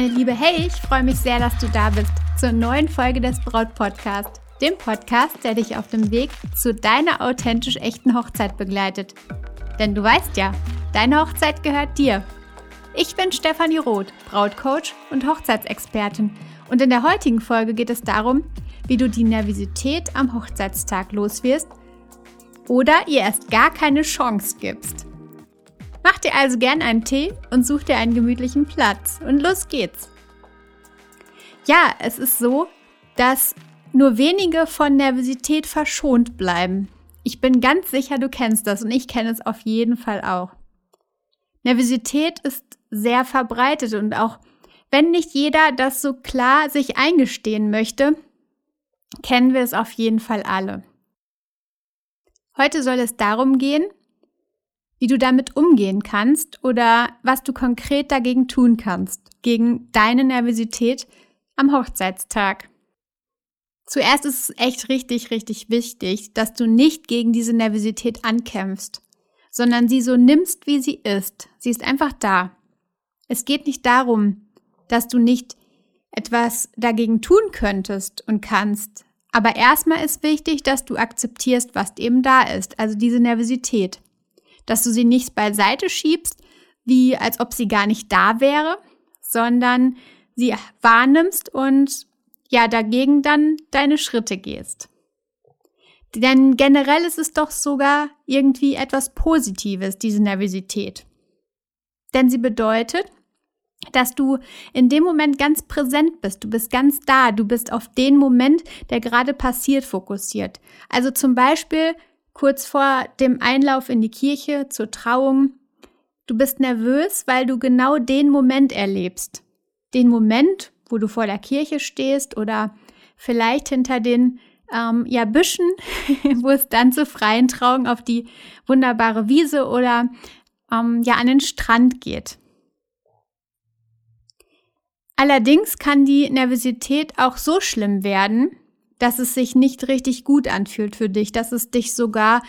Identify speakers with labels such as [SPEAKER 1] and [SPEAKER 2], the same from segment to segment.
[SPEAKER 1] Meine Liebe, hey, ich freue mich sehr, dass du da bist zur neuen Folge des Braut Podcast, dem Podcast, der dich auf dem Weg zu deiner authentisch echten Hochzeit begleitet. Denn du weißt ja, deine Hochzeit gehört dir. Ich bin Stefanie Roth, Brautcoach und Hochzeitsexpertin. Und in der heutigen Folge geht es darum, wie du die Nervosität am Hochzeitstag loswirst oder ihr erst gar keine Chance gibst. Mach dir also gern einen Tee und such dir einen gemütlichen Platz. Und los geht's. Ja, es ist so, dass nur wenige von Nervosität verschont bleiben. Ich bin ganz sicher, du kennst das und ich kenne es auf jeden Fall auch. Nervosität ist sehr verbreitet und auch wenn nicht jeder das so klar sich eingestehen möchte, kennen wir es auf jeden Fall alle. Heute soll es darum gehen, wie du damit umgehen kannst oder was du konkret dagegen tun kannst, gegen deine Nervosität am Hochzeitstag. Zuerst ist es echt richtig, richtig wichtig, dass du nicht gegen diese Nervosität ankämpfst, sondern sie so nimmst, wie sie ist. Sie ist einfach da. Es geht nicht darum, dass du nicht etwas dagegen tun könntest und kannst. Aber erstmal ist wichtig, dass du akzeptierst, was eben da ist, also diese Nervosität dass du sie nicht beiseite schiebst, wie als ob sie gar nicht da wäre, sondern sie wahrnimmst und ja, dagegen dann deine Schritte gehst. Denn generell ist es doch sogar irgendwie etwas Positives, diese Nervosität. Denn sie bedeutet, dass du in dem Moment ganz präsent bist, du bist ganz da, du bist auf den Moment, der gerade passiert, fokussiert. Also zum Beispiel kurz vor dem Einlauf in die Kirche zur Trauung. Du bist nervös, weil du genau den Moment erlebst. Den Moment, wo du vor der Kirche stehst oder vielleicht hinter den ähm, ja, Büschen, wo es dann zur freien Trauung auf die wunderbare Wiese oder ähm, ja an den Strand geht. Allerdings kann die Nervosität auch so schlimm werden, dass es sich nicht richtig gut anfühlt für dich, dass es dich sogar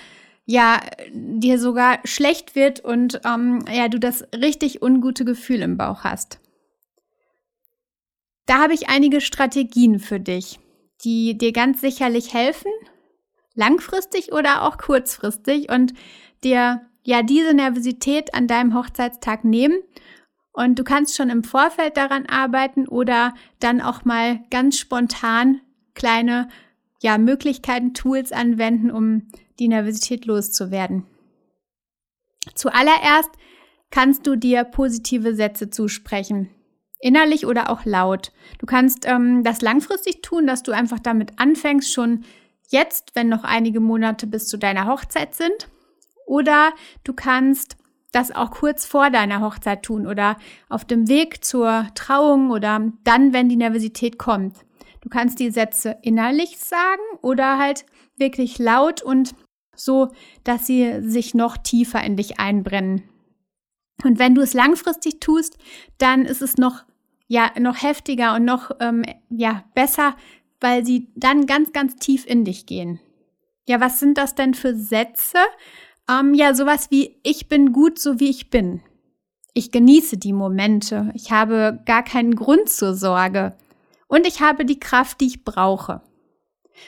[SPEAKER 1] ja dir sogar schlecht wird und ähm, ja du das richtig ungute Gefühl im Bauch hast. Da habe ich einige Strategien für dich, die dir ganz sicherlich helfen, langfristig oder auch kurzfristig und dir ja diese Nervosität an deinem Hochzeitstag nehmen und du kannst schon im Vorfeld daran arbeiten oder dann auch mal ganz spontan kleine ja, Möglichkeiten, Tools anwenden, um die Nervosität loszuwerden. Zuallererst kannst du dir positive Sätze zusprechen. Innerlich oder auch laut. Du kannst ähm, das langfristig tun, dass du einfach damit anfängst, schon jetzt, wenn noch einige Monate bis zu deiner Hochzeit sind. Oder du kannst das auch kurz vor deiner Hochzeit tun oder auf dem Weg zur Trauung oder dann, wenn die Nervosität kommt. Du kannst die Sätze innerlich sagen oder halt wirklich laut und so, dass sie sich noch tiefer in dich einbrennen. Und wenn du es langfristig tust, dann ist es noch ja noch heftiger und noch ähm, ja besser, weil sie dann ganz ganz tief in dich gehen. Ja, was sind das denn für Sätze? Ähm, ja, sowas wie ich bin gut, so wie ich bin. Ich genieße die Momente. Ich habe gar keinen Grund zur Sorge und ich habe die Kraft, die ich brauche.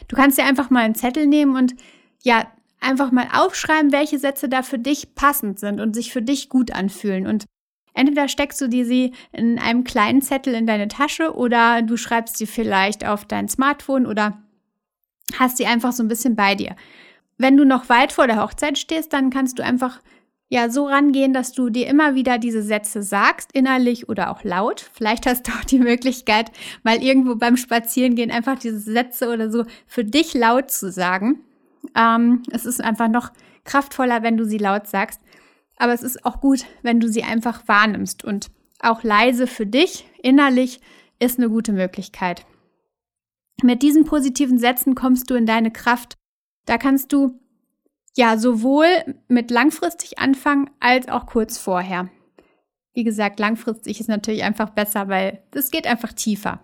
[SPEAKER 1] Du kannst dir einfach mal einen Zettel nehmen und ja, einfach mal aufschreiben, welche Sätze da für dich passend sind und sich für dich gut anfühlen. Und entweder steckst du dir sie in einem kleinen Zettel in deine Tasche oder du schreibst sie vielleicht auf dein Smartphone oder hast sie einfach so ein bisschen bei dir. Wenn du noch weit vor der Hochzeit stehst, dann kannst du einfach ja so rangehen, dass du dir immer wieder diese Sätze sagst, innerlich oder auch laut. Vielleicht hast du auch die Möglichkeit, mal irgendwo beim Spazierengehen einfach diese Sätze oder so für dich laut zu sagen. Ähm, es ist einfach noch kraftvoller, wenn du sie laut sagst. Aber es ist auch gut, wenn du sie einfach wahrnimmst und auch leise für dich innerlich ist eine gute Möglichkeit. Mit diesen positiven Sätzen kommst du in deine Kraft. Da kannst du ja, sowohl mit langfristig anfangen als auch kurz vorher. Wie gesagt, langfristig ist natürlich einfach besser, weil es geht einfach tiefer.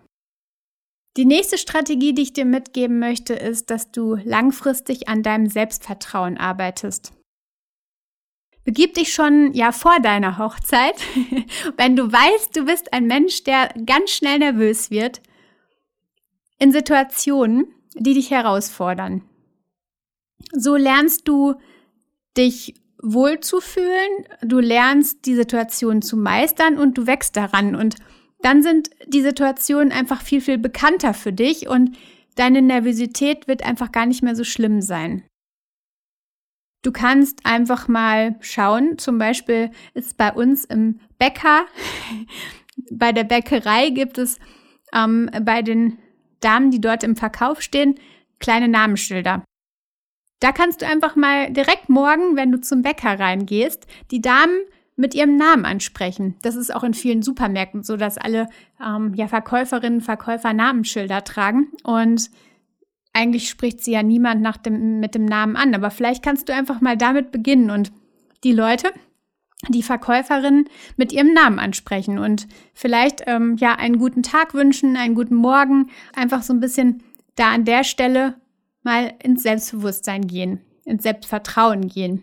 [SPEAKER 1] Die nächste Strategie, die ich dir mitgeben möchte, ist, dass du langfristig an deinem Selbstvertrauen arbeitest. Begib dich schon ja vor deiner Hochzeit, wenn du weißt, du bist ein Mensch, der ganz schnell nervös wird, in Situationen, die dich herausfordern. So lernst du dich wohlzufühlen, du lernst die Situation zu meistern und du wächst daran und dann sind die Situationen einfach viel, viel bekannter für dich und deine Nervosität wird einfach gar nicht mehr so schlimm sein. Du kannst einfach mal schauen, zum Beispiel ist bei uns im Bäcker, bei der Bäckerei gibt es ähm, bei den Damen, die dort im Verkauf stehen, kleine Namensschilder. Da kannst du einfach mal direkt morgen, wenn du zum Bäcker reingehst, die Damen mit ihrem Namen ansprechen. Das ist auch in vielen Supermärkten so, dass alle ähm, ja, Verkäuferinnen, Verkäufer Namensschilder tragen. Und eigentlich spricht sie ja niemand nach dem, mit dem Namen an, aber vielleicht kannst du einfach mal damit beginnen und die Leute, die Verkäuferin mit ihrem Namen ansprechen und vielleicht ähm, ja einen guten Tag wünschen, einen guten Morgen, einfach so ein bisschen da an der Stelle mal ins Selbstbewusstsein gehen, ins Selbstvertrauen gehen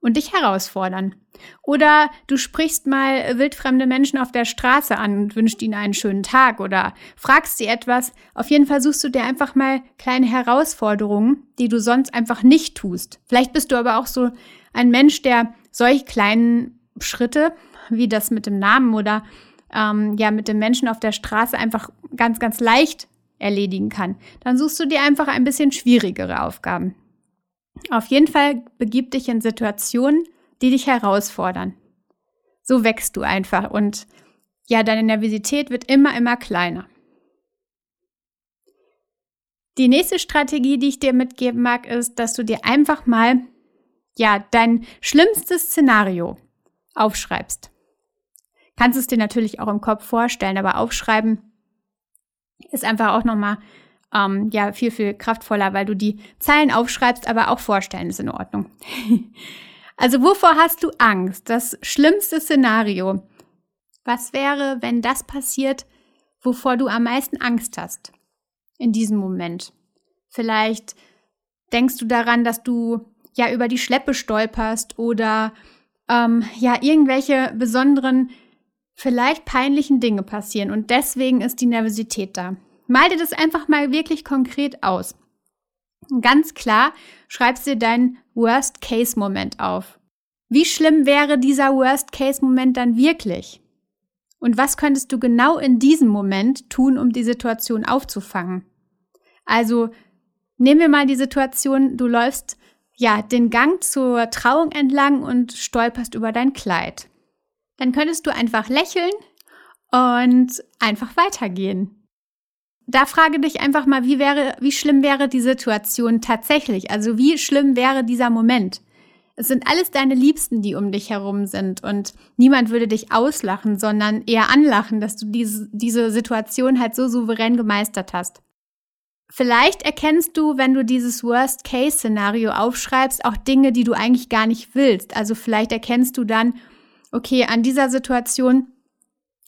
[SPEAKER 1] und dich herausfordern. Oder du sprichst mal wildfremde Menschen auf der Straße an und wünschst ihnen einen schönen Tag oder fragst sie etwas. Auf jeden Fall suchst du dir einfach mal kleine Herausforderungen, die du sonst einfach nicht tust. Vielleicht bist du aber auch so ein Mensch, der solch kleinen Schritte wie das mit dem Namen oder ähm, ja mit dem Menschen auf der Straße einfach ganz, ganz leicht erledigen kann. Dann suchst du dir einfach ein bisschen schwierigere Aufgaben. Auf jeden Fall begib dich in Situationen, die dich herausfordern. So wächst du einfach und ja, deine Nervosität wird immer, immer kleiner. Die nächste Strategie, die ich dir mitgeben mag, ist, dass du dir einfach mal ja, dein schlimmstes Szenario aufschreibst. Kannst es dir natürlich auch im Kopf vorstellen, aber aufschreiben ist einfach auch nochmal ähm, ja viel, viel kraftvoller, weil du die Zeilen aufschreibst, aber auch vorstellen ist in Ordnung. also wovor hast du Angst? Das schlimmste Szenario. Was wäre, wenn das passiert, wovor du am meisten Angst hast in diesem Moment? Vielleicht denkst du daran, dass du ja über die Schleppe stolperst oder ähm, ja irgendwelche besonderen, vielleicht peinlichen Dinge passieren und deswegen ist die Nervosität da. Mal dir das einfach mal wirklich konkret aus. Ganz klar, schreibst dir deinen Worst-Case-Moment auf. Wie schlimm wäre dieser Worst-Case-Moment dann wirklich? Und was könntest du genau in diesem Moment tun, um die Situation aufzufangen? Also, nehmen wir mal die Situation, du läufst ja den Gang zur Trauung entlang und stolperst über dein Kleid. Dann könntest du einfach lächeln und einfach weitergehen da frage dich einfach mal, wie wäre, wie schlimm wäre die Situation tatsächlich? Also wie schlimm wäre dieser Moment? Es sind alles deine Liebsten, die um dich herum sind und niemand würde dich auslachen, sondern eher anlachen, dass du diese, diese Situation halt so souverän gemeistert hast. Vielleicht erkennst du, wenn du dieses Worst-Case-Szenario aufschreibst, auch Dinge, die du eigentlich gar nicht willst. Also vielleicht erkennst du dann, okay, an dieser Situation,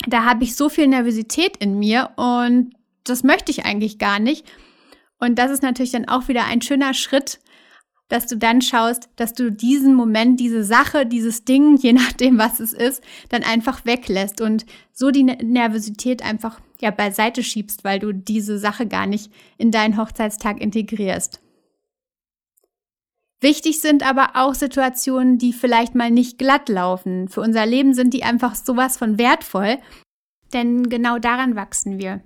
[SPEAKER 1] da habe ich so viel Nervosität in mir und das möchte ich eigentlich gar nicht. Und das ist natürlich dann auch wieder ein schöner Schritt, dass du dann schaust, dass du diesen Moment, diese Sache, dieses Ding, je nachdem, was es ist, dann einfach weglässt und so die Nervosität einfach ja beiseite schiebst, weil du diese Sache gar nicht in deinen Hochzeitstag integrierst. Wichtig sind aber auch Situationen, die vielleicht mal nicht glatt laufen. Für unser Leben sind die einfach sowas von wertvoll, denn genau daran wachsen wir.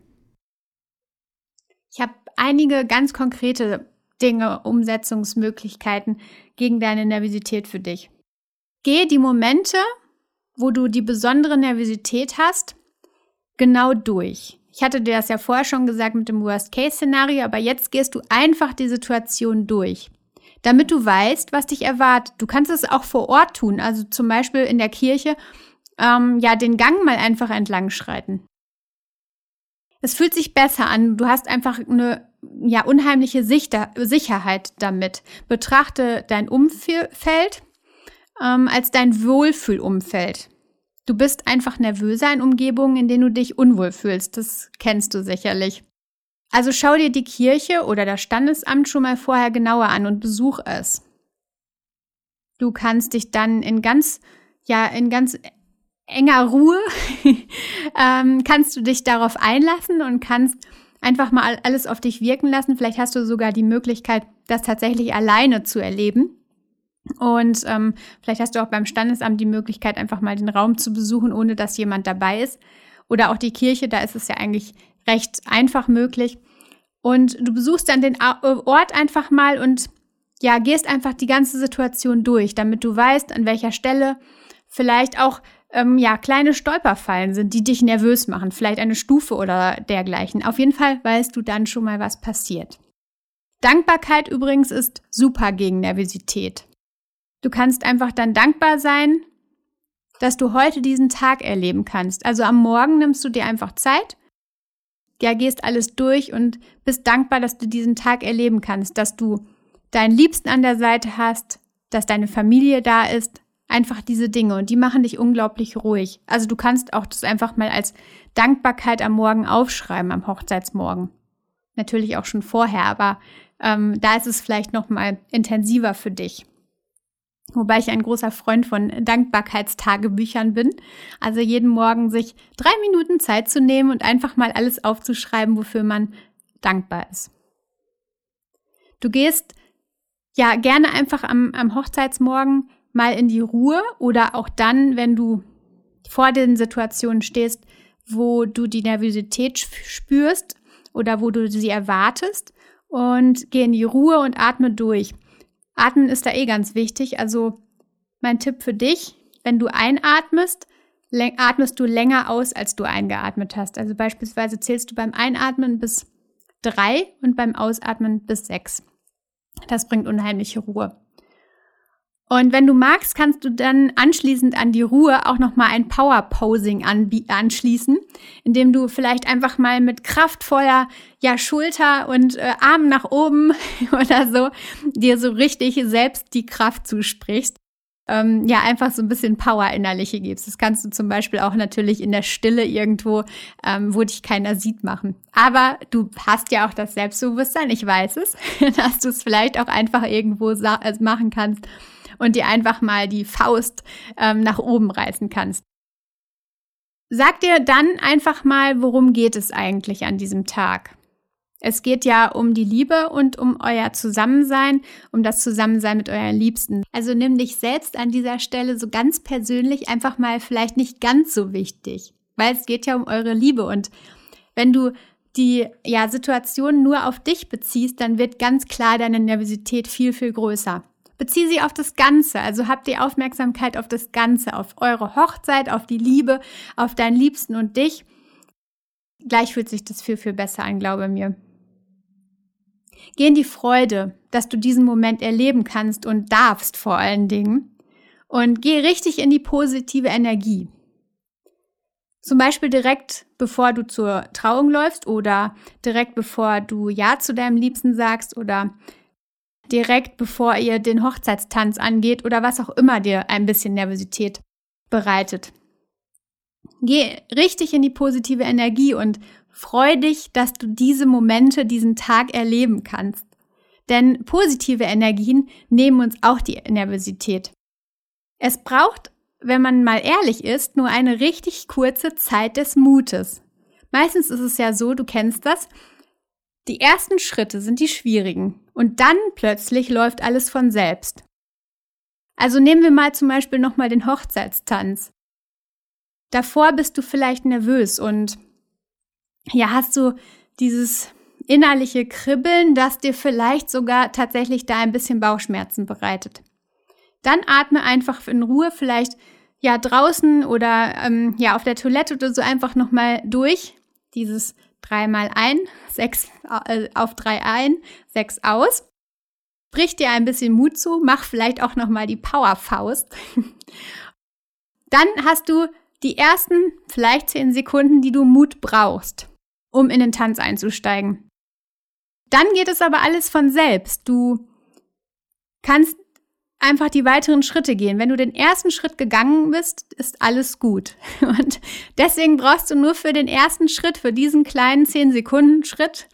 [SPEAKER 1] Ich habe einige ganz konkrete Dinge, Umsetzungsmöglichkeiten gegen deine Nervosität für dich. Gehe die Momente, wo du die besondere Nervosität hast, genau durch. Ich hatte dir das ja vorher schon gesagt mit dem Worst-Case-Szenario, aber jetzt gehst du einfach die Situation durch, damit du weißt, was dich erwartet. Du kannst es auch vor Ort tun, also zum Beispiel in der Kirche, ähm, ja, den Gang mal einfach entlang schreiten. Es fühlt sich besser an. Du hast einfach eine ja, unheimliche Sichter Sicherheit damit. Betrachte dein Umfeld ähm, als dein Wohlfühlumfeld. Du bist einfach nervöser in Umgebungen, in denen du dich unwohl fühlst. Das kennst du sicherlich. Also schau dir die Kirche oder das Standesamt schon mal vorher genauer an und besuch es. Du kannst dich dann in ganz, ja, in ganz enger Ruhe, ähm, kannst du dich darauf einlassen und kannst einfach mal alles auf dich wirken lassen. Vielleicht hast du sogar die Möglichkeit, das tatsächlich alleine zu erleben. Und ähm, vielleicht hast du auch beim Standesamt die Möglichkeit, einfach mal den Raum zu besuchen, ohne dass jemand dabei ist. Oder auch die Kirche, da ist es ja eigentlich recht einfach möglich. Und du besuchst dann den äh, Ort einfach mal und ja, gehst einfach die ganze Situation durch, damit du weißt, an welcher Stelle vielleicht auch ähm, ja, kleine Stolperfallen sind, die dich nervös machen. Vielleicht eine Stufe oder dergleichen. Auf jeden Fall weißt du dann schon mal, was passiert. Dankbarkeit übrigens ist super gegen Nervosität. Du kannst einfach dann dankbar sein, dass du heute diesen Tag erleben kannst. Also am Morgen nimmst du dir einfach Zeit, ja, gehst alles durch und bist dankbar, dass du diesen Tag erleben kannst, dass du deinen Liebsten an der Seite hast, dass deine Familie da ist, einfach diese Dinge und die machen dich unglaublich ruhig. Also du kannst auch das einfach mal als Dankbarkeit am Morgen aufschreiben, am Hochzeitsmorgen. Natürlich auch schon vorher, aber ähm, da ist es vielleicht noch mal intensiver für dich. Wobei ich ein großer Freund von Dankbarkeitstagebüchern bin. Also jeden Morgen sich drei Minuten Zeit zu nehmen und einfach mal alles aufzuschreiben, wofür man dankbar ist. Du gehst ja gerne einfach am, am Hochzeitsmorgen mal in die Ruhe oder auch dann, wenn du vor den Situationen stehst, wo du die Nervosität spürst oder wo du sie erwartest und geh in die Ruhe und atme durch. Atmen ist da eh ganz wichtig. Also mein Tipp für dich, wenn du einatmest, atmest du länger aus, als du eingeatmet hast. Also beispielsweise zählst du beim Einatmen bis drei und beim Ausatmen bis sechs. Das bringt unheimliche Ruhe. Und wenn du magst, kannst du dann anschließend an die Ruhe auch nochmal ein Power Posing anschließen, indem du vielleicht einfach mal mit kraftvoller ja, Schulter und äh, Arm nach oben oder so dir so richtig selbst die Kraft zusprichst. Ähm, ja, einfach so ein bisschen Power innerliche gibst. Das kannst du zum Beispiel auch natürlich in der Stille irgendwo, ähm, wo dich keiner sieht, machen. Aber du hast ja auch das Selbstbewusstsein, ich weiß es, dass du es vielleicht auch einfach irgendwo also machen kannst und dir einfach mal die Faust ähm, nach oben reißen kannst. Sag dir dann einfach mal, worum geht es eigentlich an diesem Tag? Es geht ja um die Liebe und um euer Zusammensein, um das Zusammensein mit euren Liebsten. Also nimm dich selbst an dieser Stelle so ganz persönlich einfach mal vielleicht nicht ganz so wichtig, weil es geht ja um eure Liebe und wenn du die ja, Situation nur auf dich beziehst, dann wird ganz klar deine Nervosität viel, viel größer. Bezieh sie auf das Ganze. Also habt die Aufmerksamkeit auf das Ganze, auf eure Hochzeit, auf die Liebe, auf deinen Liebsten und dich. Gleich fühlt sich das viel, viel besser an, glaube mir. Geh in die Freude, dass du diesen Moment erleben kannst und darfst vor allen Dingen. Und geh richtig in die positive Energie. Zum Beispiel direkt bevor du zur Trauung läufst oder direkt bevor du Ja zu deinem Liebsten sagst oder direkt bevor ihr den Hochzeitstanz angeht oder was auch immer dir ein bisschen Nervosität bereitet. Geh richtig in die positive Energie und freu dich, dass du diese Momente, diesen Tag erleben kannst. Denn positive Energien nehmen uns auch die Nervosität. Es braucht, wenn man mal ehrlich ist, nur eine richtig kurze Zeit des Mutes. Meistens ist es ja so, du kennst das, die ersten Schritte sind die schwierigen und dann plötzlich läuft alles von selbst. Also nehmen wir mal zum Beispiel nochmal den Hochzeitstanz. Davor bist du vielleicht nervös und ja, hast du dieses innerliche Kribbeln, das dir vielleicht sogar tatsächlich da ein bisschen Bauchschmerzen bereitet. Dann atme einfach in Ruhe, vielleicht ja draußen oder ähm, ja auf der Toilette oder so einfach nochmal durch dieses dreimal ein, sechs äh, auf drei ein, sechs aus. Brich dir ein bisschen Mut zu, mach vielleicht auch noch mal die Powerfaust. Dann hast du die ersten vielleicht zehn Sekunden, die du Mut brauchst, um in den Tanz einzusteigen. Dann geht es aber alles von selbst. Du kannst einfach die weiteren Schritte gehen. Wenn du den ersten Schritt gegangen bist, ist alles gut. Und deswegen brauchst du nur für den ersten Schritt, für diesen kleinen 10 Sekunden Schritt,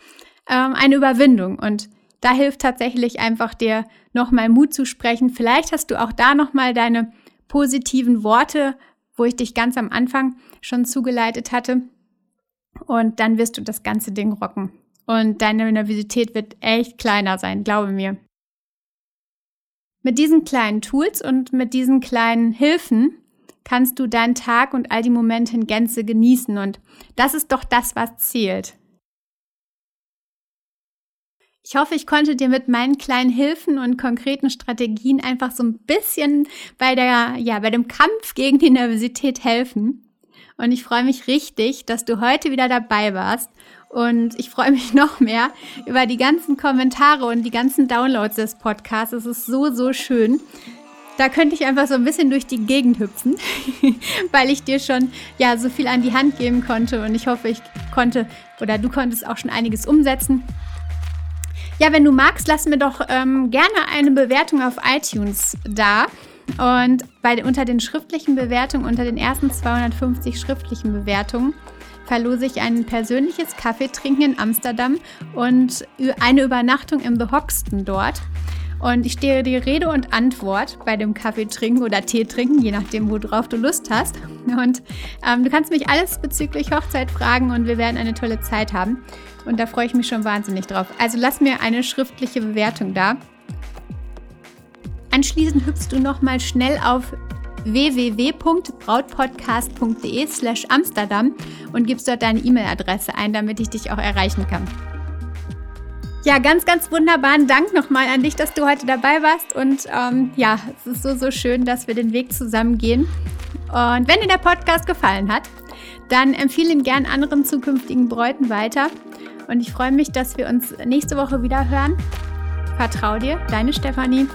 [SPEAKER 1] ähm, eine Überwindung. Und da hilft tatsächlich einfach dir nochmal Mut zu sprechen. Vielleicht hast du auch da nochmal deine positiven Worte, wo ich dich ganz am Anfang schon zugeleitet hatte. Und dann wirst du das ganze Ding rocken. Und deine Nervosität wird echt kleiner sein, glaube mir. Mit diesen kleinen Tools und mit diesen kleinen Hilfen kannst du deinen Tag und all die Momente in Gänze genießen. Und das ist doch das, was zählt. Ich hoffe, ich konnte dir mit meinen kleinen Hilfen und konkreten Strategien einfach so ein bisschen bei der, ja, bei dem Kampf gegen die Nervosität helfen. Und ich freue mich richtig, dass du heute wieder dabei warst. Und ich freue mich noch mehr über die ganzen Kommentare und die ganzen Downloads des Podcasts. Es ist so, so schön. Da könnte ich einfach so ein bisschen durch die Gegend hüpfen, weil ich dir schon ja so viel an die Hand geben konnte und ich hoffe, ich konnte oder du konntest auch schon einiges umsetzen. Ja, wenn du magst, lass mir doch ähm, gerne eine Bewertung auf iTunes da. Und bei, unter den schriftlichen Bewertungen, unter den ersten 250 schriftlichen Bewertungen, verlose ich ein persönliches Kaffeetrinken in Amsterdam und eine Übernachtung im The Hoxton dort. Und ich stehe dir Rede und Antwort bei dem Kaffee trinken oder Tee trinken, je nachdem, worauf du Lust hast. Und ähm, du kannst mich alles bezüglich Hochzeit fragen und wir werden eine tolle Zeit haben. Und da freue ich mich schon wahnsinnig drauf. Also lass mir eine schriftliche Bewertung da. Anschließend hüpfst du nochmal schnell auf www.brautpodcast.de slash Amsterdam und gibst dort deine E-Mail-Adresse ein, damit ich dich auch erreichen kann. Ja, ganz, ganz wunderbaren Dank nochmal an dich, dass du heute dabei warst. Und ähm, ja, es ist so, so schön, dass wir den Weg zusammen gehen. Und wenn dir der Podcast gefallen hat, dann empfehle ihn gern anderen zukünftigen Bräuten weiter. Und ich freue mich, dass wir uns nächste Woche wieder hören. Vertrau dir, deine Stefanie.